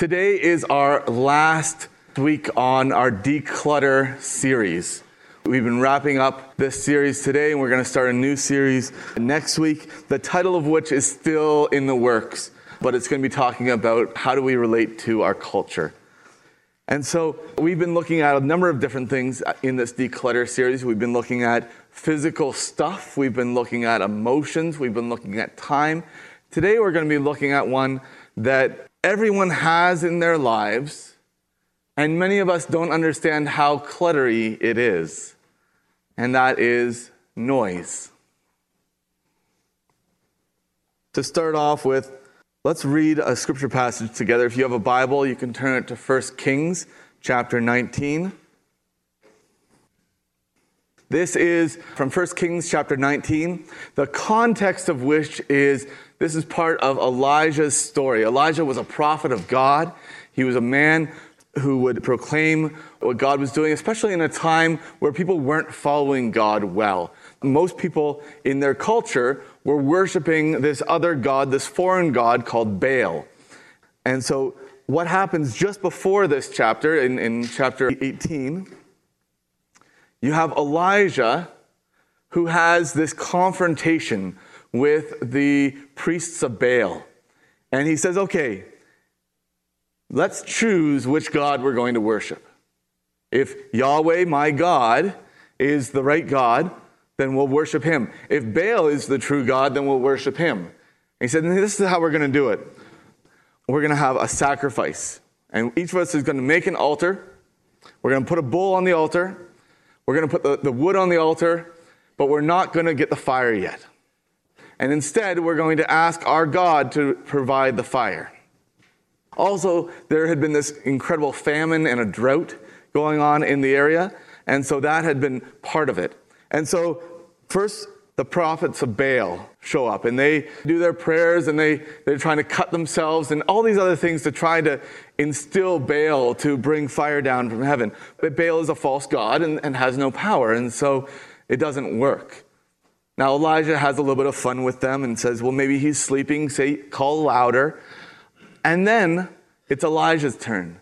Today is our last week on our declutter series. We've been wrapping up this series today, and we're going to start a new series next week, the title of which is still in the works, but it's going to be talking about how do we relate to our culture. And so we've been looking at a number of different things in this declutter series. We've been looking at physical stuff, we've been looking at emotions, we've been looking at time. Today we're going to be looking at one that everyone has in their lives, and many of us don't understand how cluttery it is, and that is noise. To start off with, let's read a scripture passage together. If you have a Bible, you can turn it to 1 Kings chapter 19. This is from 1 Kings chapter 19, the context of which is this is part of Elijah's story. Elijah was a prophet of God. He was a man who would proclaim what God was doing, especially in a time where people weren't following God well. Most people in their culture were worshiping this other God, this foreign God called Baal. And so, what happens just before this chapter, in, in chapter 18, you have Elijah who has this confrontation with the priests of Baal. And he says, okay, let's choose which God we're going to worship. If Yahweh, my God, is the right God, then we'll worship him. If Baal is the true God, then we'll worship him. And he said, This is how we're going to do it. We're going to have a sacrifice. And each of us is going to make an altar. We're going to put a bull on the altar. We're going to put the, the wood on the altar, but we're not going to get the fire yet. And instead, we're going to ask our God to provide the fire. Also, there had been this incredible famine and a drought going on in the area, and so that had been part of it. And so, first, the prophets of Baal show up and they do their prayers and they, they're trying to cut themselves and all these other things to try to instill Baal to bring fire down from heaven. But Baal is a false god and, and has no power, and so it doesn't work. Now, Elijah has a little bit of fun with them and says, well, maybe he's sleeping, say, call louder. And then it's Elijah's turn.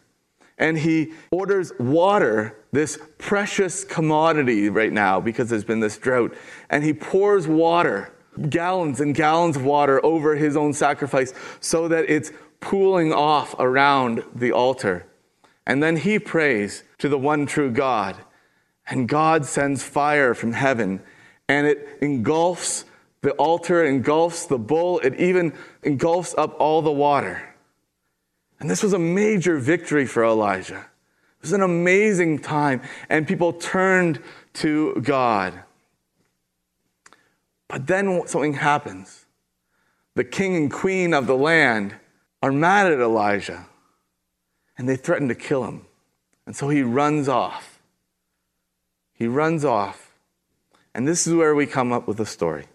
And he orders water, this precious commodity right now, because there's been this drought. And he pours water, gallons and gallons of water, over his own sacrifice so that it's pooling off around the altar. And then he prays to the one true God. And God sends fire from heaven and it engulfs the altar, engulfs the bull, it even engulfs up all the water. And this was a major victory for Elijah. It was an amazing time, and people turned to God. But then something happens. The king and queen of the land are mad at Elijah, and they threaten to kill him. And so he runs off. He runs off and this is where we come up with a story.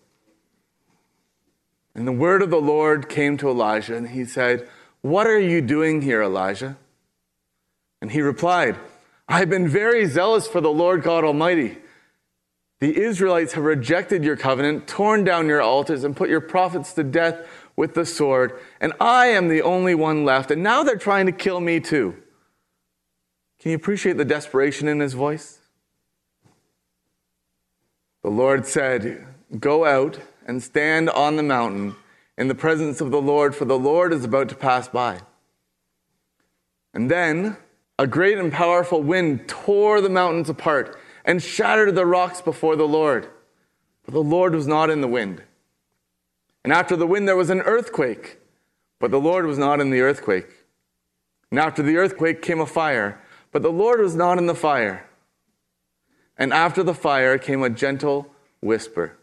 And the word of the Lord came to Elijah, and he said, What are you doing here, Elijah? And he replied, I've been very zealous for the Lord God Almighty. The Israelites have rejected your covenant, torn down your altars, and put your prophets to death with the sword, and I am the only one left. And now they're trying to kill me too. Can you appreciate the desperation in his voice? The Lord said, Go out and stand on the mountain in the presence of the Lord, for the Lord is about to pass by. And then a great and powerful wind tore the mountains apart and shattered the rocks before the Lord. But the Lord was not in the wind. And after the wind, there was an earthquake, but the Lord was not in the earthquake. And after the earthquake came a fire, but the Lord was not in the fire. And after the fire came a gentle whisper.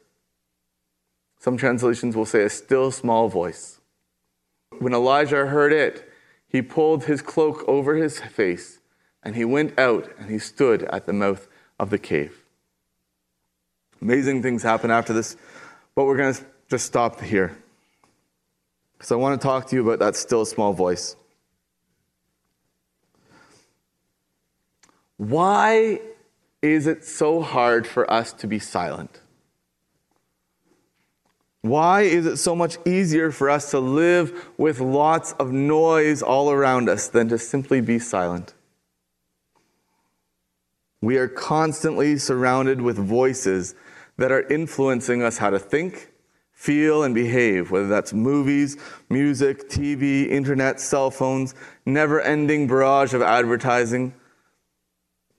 Some translations will say a still small voice. When Elijah heard it, he pulled his cloak over his face and he went out and he stood at the mouth of the cave. Amazing things happen after this, but we're going to just stop here. Because I want to talk to you about that still small voice. Why is it so hard for us to be silent? Why is it so much easier for us to live with lots of noise all around us than to simply be silent? We are constantly surrounded with voices that are influencing us how to think, feel, and behave, whether that's movies, music, TV, internet, cell phones, never ending barrage of advertising.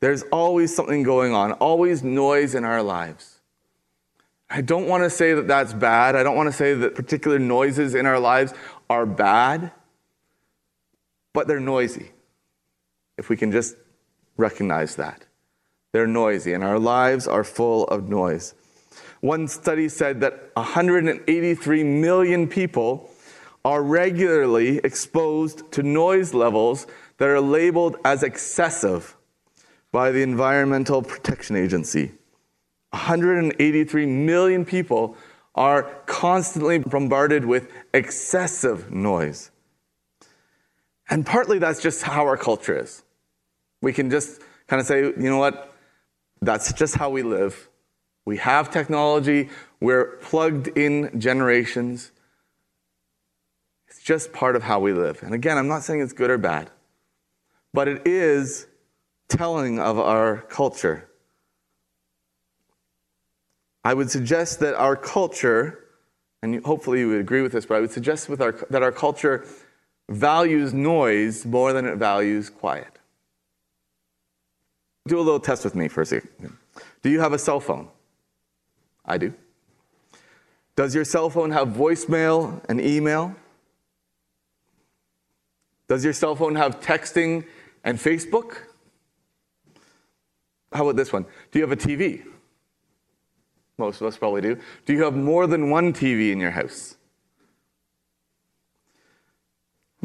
There's always something going on, always noise in our lives. I don't want to say that that's bad. I don't want to say that particular noises in our lives are bad, but they're noisy. If we can just recognize that. They're noisy, and our lives are full of noise. One study said that 183 million people are regularly exposed to noise levels that are labeled as excessive by the Environmental Protection Agency. 183 million people are constantly bombarded with excessive noise. And partly that's just how our culture is. We can just kind of say, you know what? That's just how we live. We have technology, we're plugged in generations. It's just part of how we live. And again, I'm not saying it's good or bad, but it is telling of our culture. I would suggest that our culture, and hopefully you would agree with this, but I would suggest with our, that our culture values noise more than it values quiet. Do a little test with me for a second. Do you have a cell phone? I do. Does your cell phone have voicemail and email? Does your cell phone have texting and Facebook? How about this one? Do you have a TV? Most of us probably do. Do you have more than one TV in your house?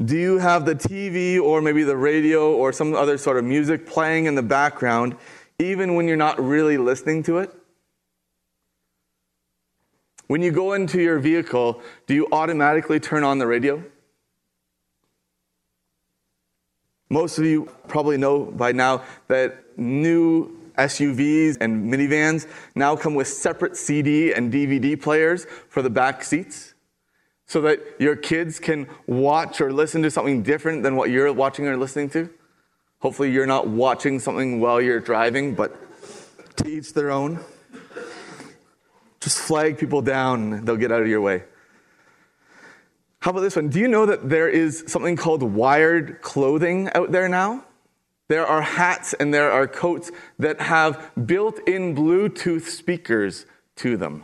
Do you have the TV or maybe the radio or some other sort of music playing in the background even when you're not really listening to it? When you go into your vehicle, do you automatically turn on the radio? Most of you probably know by now that new SUVs and minivans now come with separate CD and DVD players for the back seats so that your kids can watch or listen to something different than what you're watching or listening to. Hopefully, you're not watching something while you're driving, but to each their own. Just flag people down, they'll get out of your way. How about this one? Do you know that there is something called wired clothing out there now? There are hats and there are coats that have built in Bluetooth speakers to them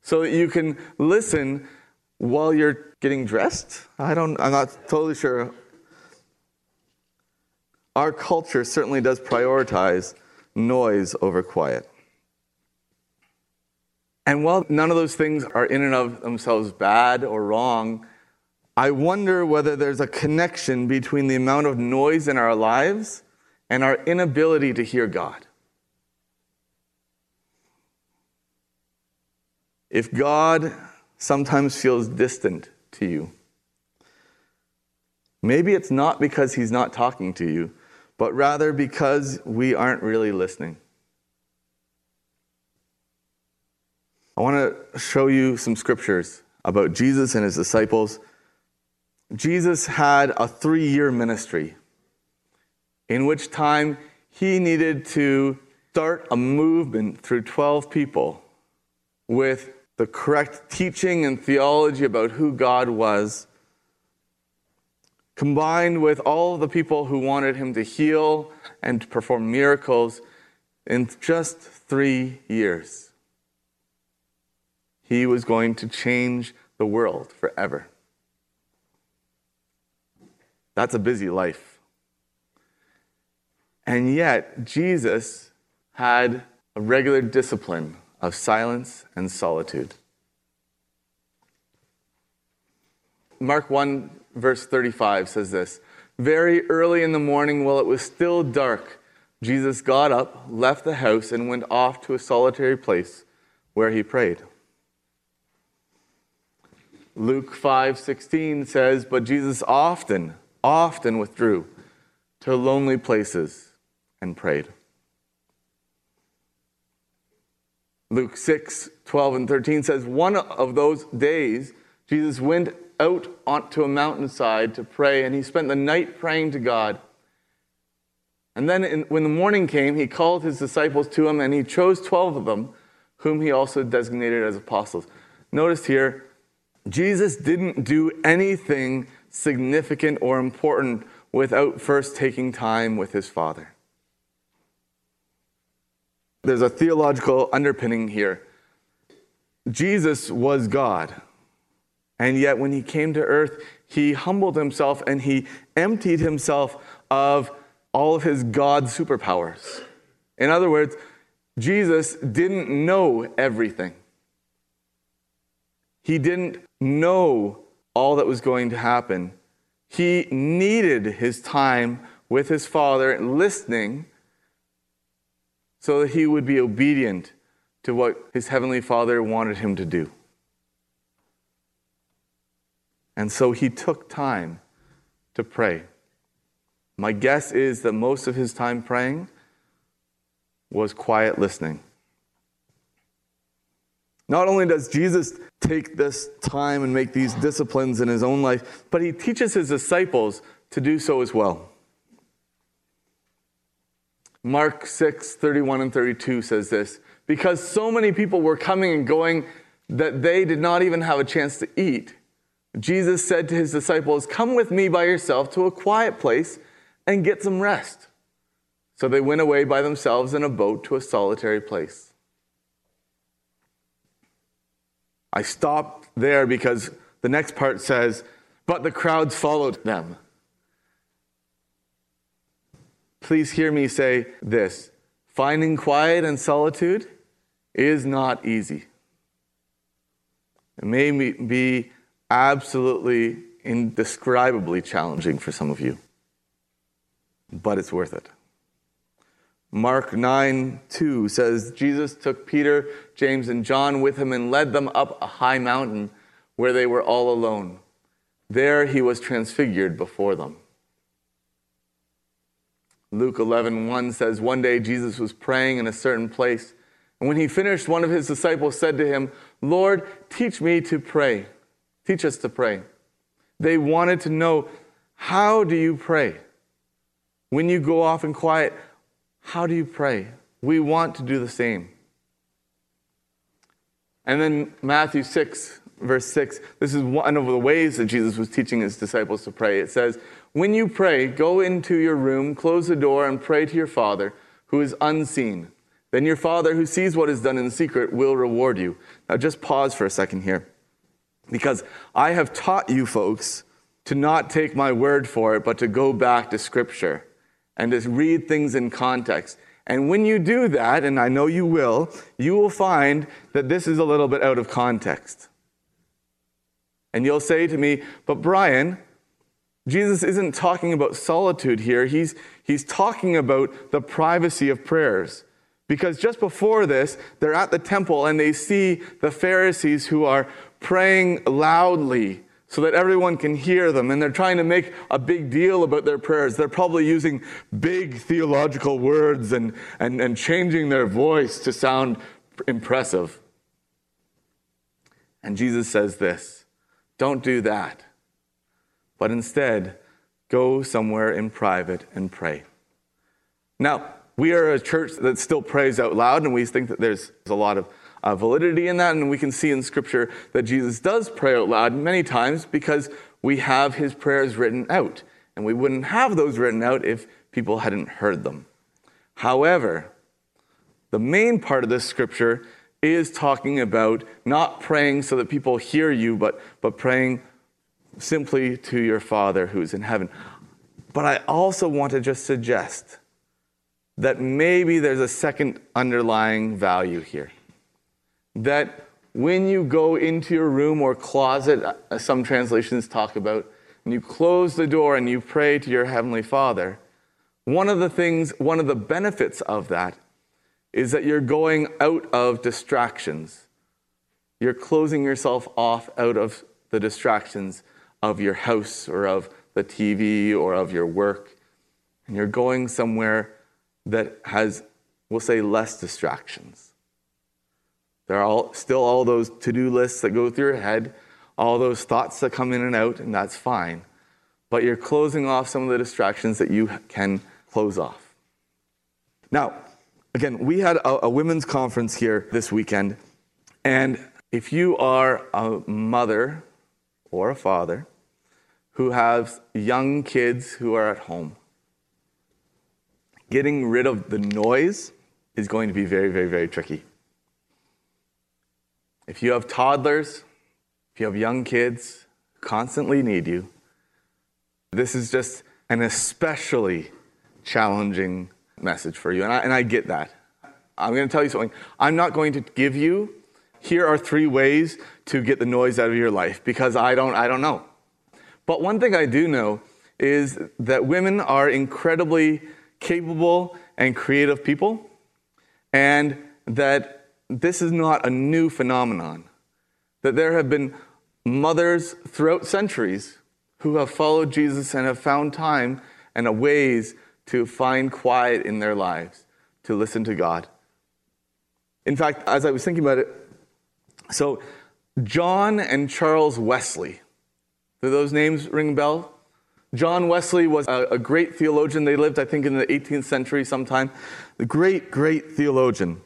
so that you can listen while you're getting dressed. I don't, I'm not totally sure. Our culture certainly does prioritize noise over quiet. And while none of those things are in and of themselves bad or wrong, I wonder whether there's a connection between the amount of noise in our lives and our inability to hear God. If God sometimes feels distant to you, maybe it's not because he's not talking to you, but rather because we aren't really listening. I want to show you some scriptures about Jesus and his disciples. Jesus had a three year ministry in which time he needed to start a movement through 12 people with the correct teaching and theology about who God was, combined with all the people who wanted him to heal and to perform miracles in just three years. He was going to change the world forever. That's a busy life. And yet, Jesus had a regular discipline of silence and solitude. Mark 1, verse 35 says this Very early in the morning, while it was still dark, Jesus got up, left the house, and went off to a solitary place where he prayed. Luke 5:16 says, "But Jesus often, often withdrew to lonely places and prayed. Luke 6, 12, and 13 says, One of those days, Jesus went out onto a mountainside to pray, and he spent the night praying to God. And then in, when the morning came, he called his disciples to him, and he chose 12 of them, whom he also designated as apostles. Notice here, Jesus didn't do anything significant or important without first taking time with his Father. There's a theological underpinning here. Jesus was God. And yet, when he came to earth, he humbled himself and he emptied himself of all of his God superpowers. In other words, Jesus didn't know everything. He didn't know all that was going to happen. He needed his time with his Father, listening, so that he would be obedient to what his heavenly Father wanted him to do. And so he took time to pray. My guess is that most of his time praying was quiet listening. Not only does Jesus take this time and make these disciplines in his own life, but he teaches his disciples to do so as well. Mark 6, 31 and 32 says this because so many people were coming and going that they did not even have a chance to eat. Jesus said to his disciples, Come with me by yourself to a quiet place and get some rest. So they went away by themselves in a boat to a solitary place. I stopped there because the next part says, But the crowds followed them. Please hear me say this finding quiet and solitude is not easy. It may be absolutely indescribably challenging for some of you, but it's worth it. Mark 9 2 says, Jesus took Peter, James, and John with him and led them up a high mountain where they were all alone. There he was transfigured before them. Luke 11 1 says, One day Jesus was praying in a certain place, and when he finished, one of his disciples said to him, Lord, teach me to pray. Teach us to pray. They wanted to know, How do you pray? When you go off in quiet, how do you pray? We want to do the same. And then Matthew 6, verse 6, this is one of the ways that Jesus was teaching his disciples to pray. It says, When you pray, go into your room, close the door, and pray to your Father who is unseen. Then your Father who sees what is done in secret will reward you. Now just pause for a second here. Because I have taught you folks to not take my word for it, but to go back to Scripture and to read things in context. And when you do that, and I know you will, you will find that this is a little bit out of context. And you'll say to me, but Brian, Jesus isn't talking about solitude here. He's, he's talking about the privacy of prayers. Because just before this, they're at the temple and they see the Pharisees who are praying loudly so that everyone can hear them. And they're trying to make a big deal about their prayers. They're probably using big theological words and, and, and changing their voice to sound impressive. And Jesus says this don't do that, but instead, go somewhere in private and pray. Now, we are a church that still prays out loud, and we think that there's a lot of uh, validity in that. And we can see in Scripture that Jesus does pray out loud many times because we have his prayers written out. And we wouldn't have those written out if people hadn't heard them. However, the main part of this scripture is talking about not praying so that people hear you, but, but praying simply to your Father who's in heaven. But I also want to just suggest that maybe there's a second underlying value here that when you go into your room or closet, uh, some translations talk about, and you close the door and you pray to your Heavenly Father, one of the things, one of the benefits of that is that you're going out of distractions. You're closing yourself off out of the distractions of your house or of the TV or of your work. And you're going somewhere that has, we'll say, less distractions There are all, still all those to do lists that go through your head, all those thoughts that come in and out, and that's fine. But you're closing off some of the distractions that you can close off. Now, again, we had a, a women's conference here this weekend, and if you are a mother or a father who has young kids who are at home, getting rid of the noise is going to be very, very, very tricky. If you have toddlers, if you have young kids constantly need you, this is just an especially challenging message for you. And I, and I get that. I'm going to tell you something. I'm not going to give you, here are three ways to get the noise out of your life because I don't, I don't know. But one thing I do know is that women are incredibly capable and creative people, and that this is not a new phenomenon. That there have been mothers throughout centuries who have followed Jesus and have found time and ways to find quiet in their lives, to listen to God. In fact, as I was thinking about it, so John and Charles Wesley, do those names ring a bell? John Wesley was a, a, great theologian. They lived, I think, in the 18th century sometime. The great, great theologian.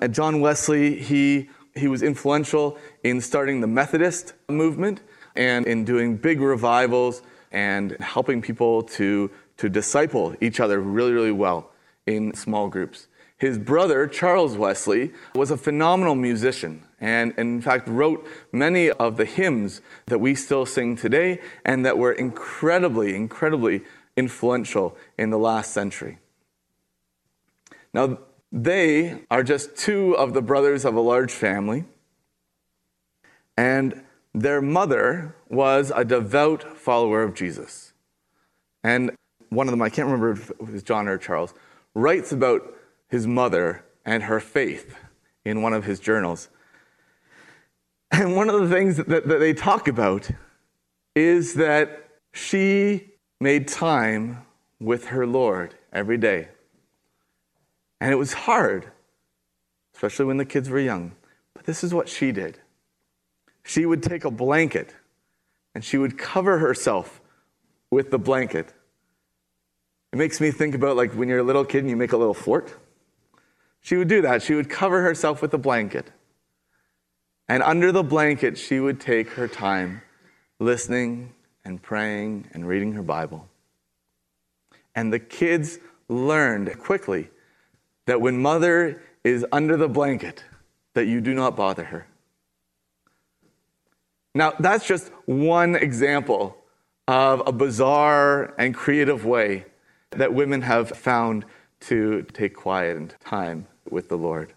And John Wesley, he, he was influential in starting the Methodist movement and in doing big revivals and helping people to, to disciple each other really, really well in small groups. His brother, Charles Wesley, was a phenomenal musician and, in fact, wrote many of the hymns that we still sing today and that were incredibly, incredibly influential in the last century. Now, they are just two of the brothers of a large family, and their mother was a devout follower of Jesus. And one of them, I can't remember if it was John or Charles, writes about his mother and her faith in one of his journals. And one of the things that, that, they talk about is that she made time with her Lord every day. And it was hard, especially when the kids were young. But this is what she did she would take a blanket and she would cover herself with the blanket. It makes me think about like when you're a little kid and you make a little fort. She would do that. She would cover herself with a blanket. And under the blanket, she would take her time listening and praying and reading her Bible. And the kids learned quickly that when mother is under the blanket, that you do not bother her. Now, that's just one example of a bizarre and creative way that women have found to take quiet and time with the Lord.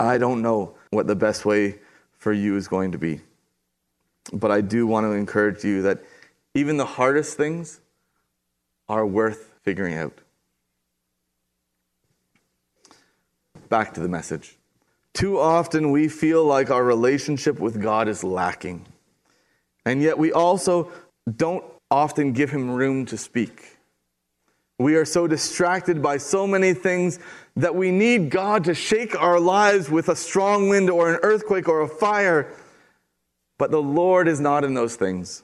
I don't know what the best way for you is going to be, but I do want to encourage you that even the hardest things are worth figuring out. Back to the message. Too often we feel like our relationship with God is lacking. And yet we also don't often give him room to speak. We are so distracted by so many things that we need God to shake our lives with a strong wind or an earthquake or a fire. But the Lord is not in those things,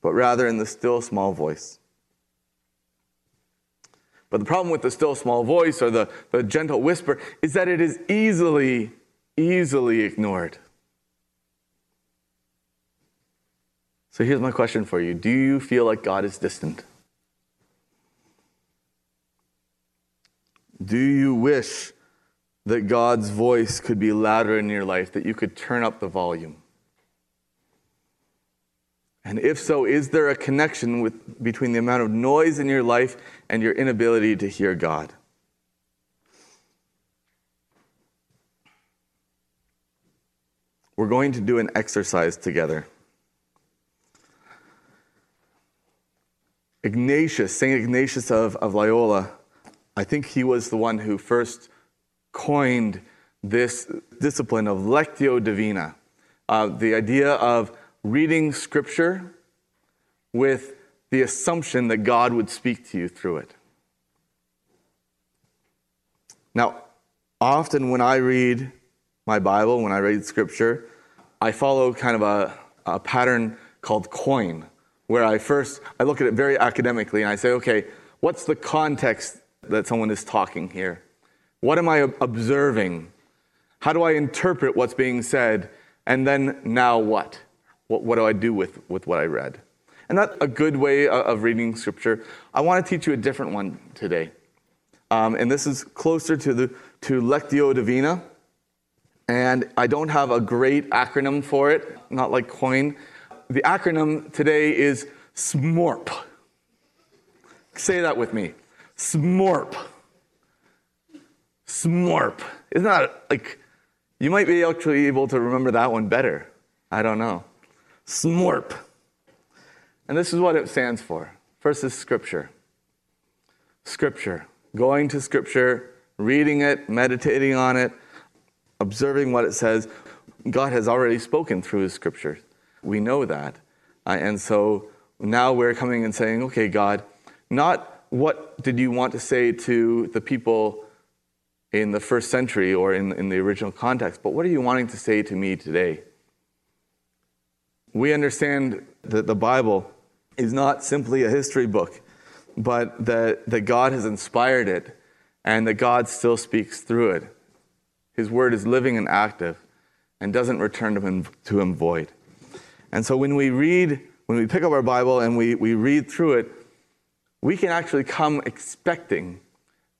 but rather in the still small voice. But the problem with the still small voice or the, the gentle whisper is that it is easily, easily ignored. So here's my question for you Do you feel like God is distant? Do you wish that God's voice could be louder in your life, that you could turn up the volume? And if so, is there a connection with, between the amount of noise in your life and your inability to hear God? We're going to do an exercise together. Ignatius, St. Ignatius of, of Loyola, I think he was the one who first coined this discipline of lectio divina, uh, the idea of reading scripture with the assumption that God would speak to you through it. Now, often when I read my Bible, when I read scripture, I follow kind of a, a pattern called COIN, where I first I look at it very academically and I say, okay, what's the context that someone is talking here? What am I observing? How do I interpret what's being said? And then now what? What, what do I do with, with what I read? And that's a good way of reading scripture. I want to teach you a different one today. Um, and this is closer to, the, to Lectio Divina. And I don't have a great acronym for it, not like coin. The acronym today is SMORP. Say that with me. SMORP. SMORP. Isn't that like, you might be actually able to remember that one better. I don't know. SMORP. And this is what it stands for. First is Scripture. Scripture. Going to Scripture, reading it, meditating on it, observing what it says. God has already spoken through His Scripture. We know that. Uh, and so now we're coming and saying, okay, God, not what did you want to say to the people in the first century or in, in the original context, but what are you wanting to say to me today? We understand that the Bible is not simply a history book, but that, that God has inspired it and that God still speaks through it. His word is living and active and doesn't return to him, to him void. And so when we read, when we pick up our Bible and we, we read through it, we can actually come expecting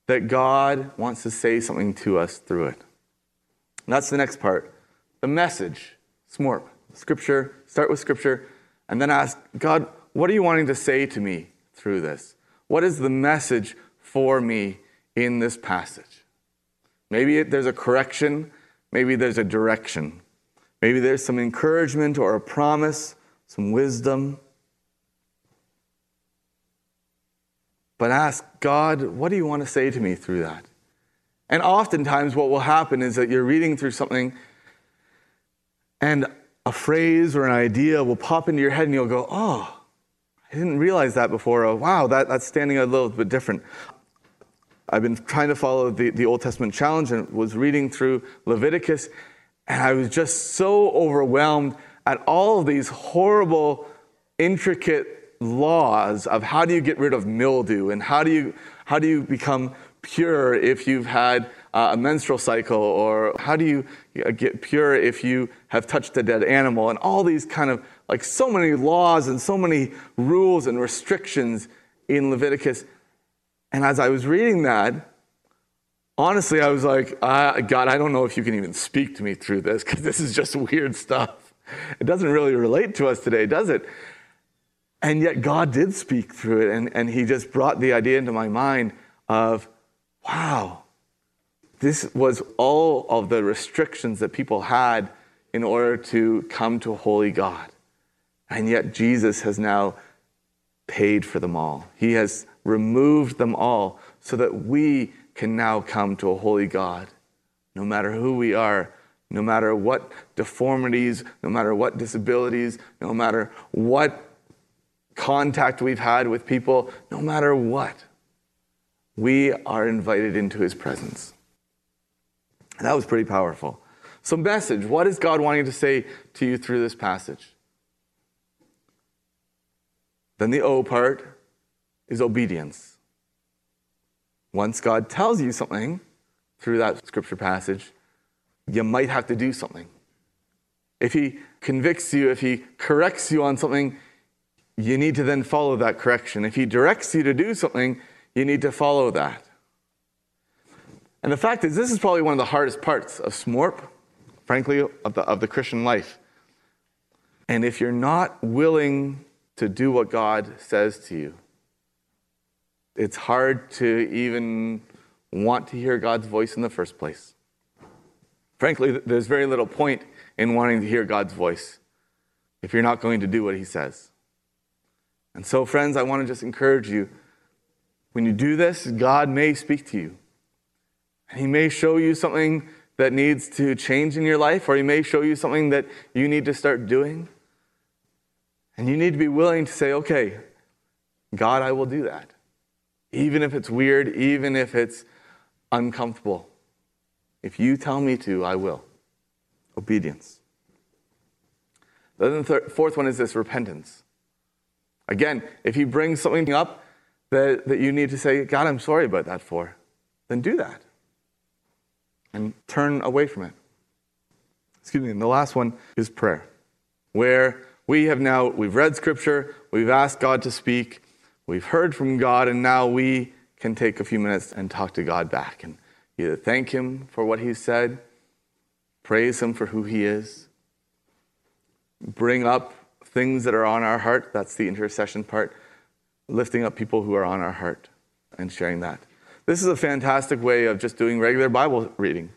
that God wants to say something to us through it. And that's the next part the message. Smorp. Scripture, start with Scripture, and then ask, God, what are you wanting to say to me through this? What is the message for me in this passage? Maybe there's a correction, maybe there's a direction, maybe there's some encouragement or a promise, some wisdom. But ask God, what do you want to say to me through that? And oftentimes, what will happen is that you're reading through something, and a phrase or an idea will pop into your head, and you'll go, Oh, I didn't realize that before. Oh, wow, that, that's standing a little bit different. I've been trying to follow the, the Old Testament challenge and was reading through Leviticus, and I was just so overwhelmed at all of these horrible, intricate laws of how do you get rid of mildew and how do you, how do you become pure if you've had uh, a menstrual cycle or how do you get pure if you have touched a dead animal and all these kind of like so many laws and so many rules and restrictions in Leviticus. And as I was reading that, honestly, I was like, uh, God, I don't know if you can even speak to me through this because this is just weird stuff. It doesn't really relate to us today, does it? And yet God did speak through it, and, and He just brought the idea into my mind of, wow, this was all of the restrictions that people had in order to come to a holy God. And yet Jesus has now paid for them all. He has removed them all so that we can now come to a holy God. No matter who we are, no matter what deformities, no matter what disabilities, no matter what contact we've had with people, no matter what, we are invited into his presence. And that was pretty powerful. So, message what is God wanting to say to you through this passage? Then the O part is obedience. Once God tells you something through that scripture passage, you might have to do something. If He convicts you, if He corrects you on something, you need to then follow that correction. If He directs you to do something, you need to follow that. And the fact is, this is probably one of the hardest parts of SMORP, frankly, of the, of the Christian life. And if you're not willing to do what God says to you. It's hard to even want to hear God's voice in the first place. Frankly, there's very little point in wanting to hear God's voice if you're not going to do what He says. And so, friends, I want to just encourage you when you do this, God may speak to you. He may show you something that needs to change in your life, or He may show you something that you need to start doing. And you need to be willing to say, okay, God, I will do that. Even if it's weird, even if it's uncomfortable. If you tell me to, I will. obedience. The third, fourth one is this repentance. Again, if he brings something up that, that you need to say, God, I'm sorry about that for, then do that. And turn away from it. Excuse me. And the last one is prayer, where we have now, we've read scripture, we've asked God to speak, we've heard from God, and now we can take a few minutes and talk to God back and either thank Him for what He said, praise Him for who He is, bring up things that are on our heart. That's the intercession part, lifting up people who are on our heart and sharing that. This is a fantastic way of just doing regular Bible reading.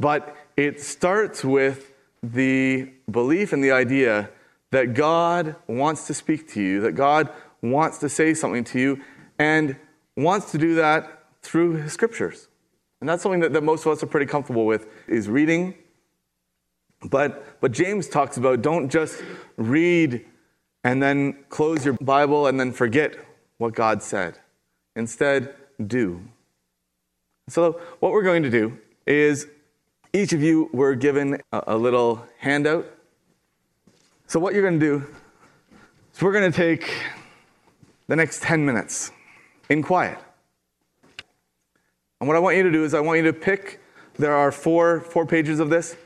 But it starts with the belief and the idea that God wants to speak to you, that God wants to say something to you, and wants to do that through his scriptures. And that's something that, that most of us are pretty comfortable with is reading. But but James talks about don't just read and then close your Bible and then forget what God said. Instead, do. So what we're going to do is each of you were given a, a little handout. So what you're going to do is we're going to take the next 10 minutes in quiet. And what I want you to do is I want you to pick, there are four, four pages of this.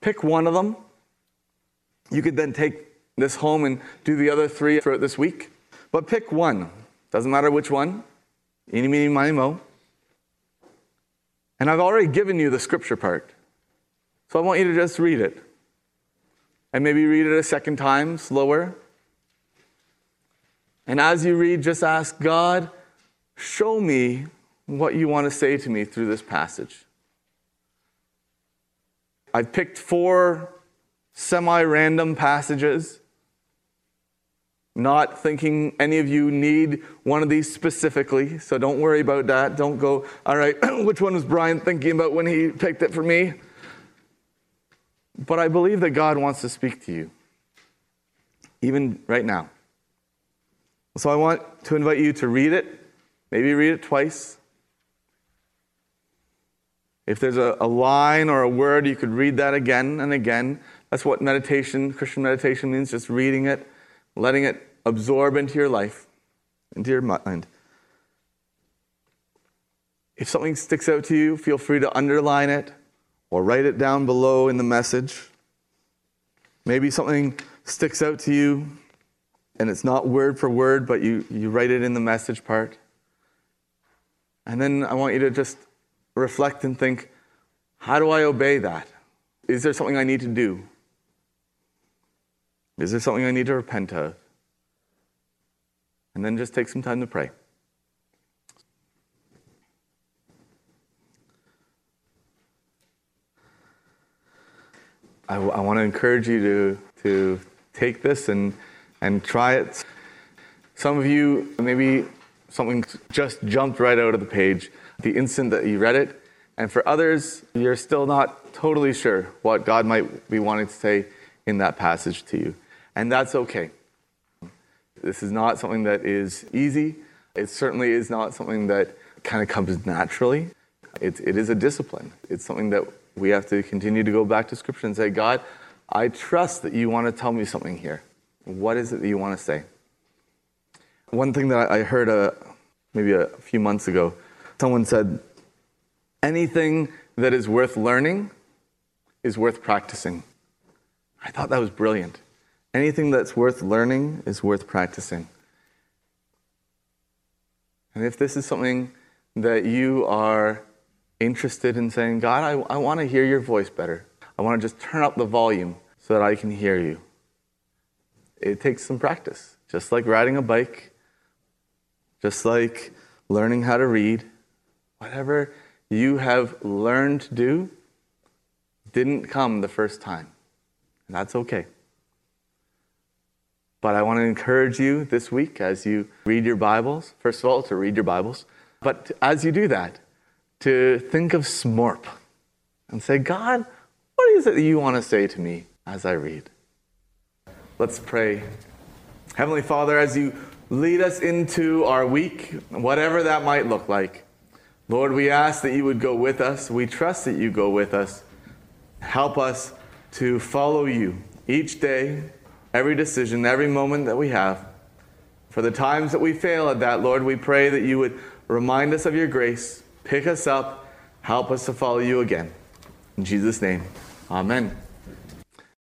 Pick one of them. You could then take this home and do the other three throughout this week. But pick one. Doesn't matter which one. Eeny, meeny, miny, mo. And I've already given you the scripture part. So I want you to just read it. And maybe read it a second time, slower. And as you read, just ask God, show me what you want to say to me through this passage. I've picked four semi random passages, not thinking any of you need one of these specifically, so don't worry about that. Don't go, all right, which one was Brian thinking about when he picked it for me? But I believe that God wants to speak to you, even right now. So I want to invite you to read it, maybe read it twice. If there's a, a line or a word, you could read that again and again. That's what meditation, Christian meditation means, just reading it, letting it absorb into your life, into your mind. If something sticks out to you, feel free to underline it or write it down below in the message. Maybe something sticks out to you and it's not word for word, but you, you write it in the message part. And then I want you to just reflect and think how do I obey that? Is there something I need to do? Is there something I need to repent of? And then just take some time to pray. I, I want to encourage you to, to take this and, and try it. Some of you, maybe something just jumped right out of the page the instant that you read it. And for others, you're still not totally sure what God might be wanting to say in that passage to you. And that's okay. This is not something that is easy. It certainly is not something that kind of comes naturally. It, it is a discipline. It's something that we have to continue to go back to Scripture and say, God, I trust that you want to tell me something here. What is it that you want to say? One thing that I heard uh, maybe a few months ago Someone said, anything that is worth learning is worth practicing. I thought that was brilliant. Anything that's worth learning is worth practicing. And if this is something that you are interested in saying, God, I, I want to hear your voice better, I want to just turn up the volume so that I can hear you. It takes some practice, just like riding a bike, just like learning how to read. Whatever you have learned to do didn't come the first time. And that's okay. But I want to encourage you this week as you read your Bibles, first of all, to read your Bibles, but as you do that, to think of SMORP and say, God, what is it that you want to say to me as I read? Let's pray. Heavenly Father, as you lead us into our week, whatever that might look like, Lord, we ask that you would go with us. We trust that you go with us. Help us to follow you each day, every decision, every moment that we have. For the times that we fail at that, Lord, we pray that you would remind us of your grace, pick us up, help us to follow you again. In Jesus' name, amen.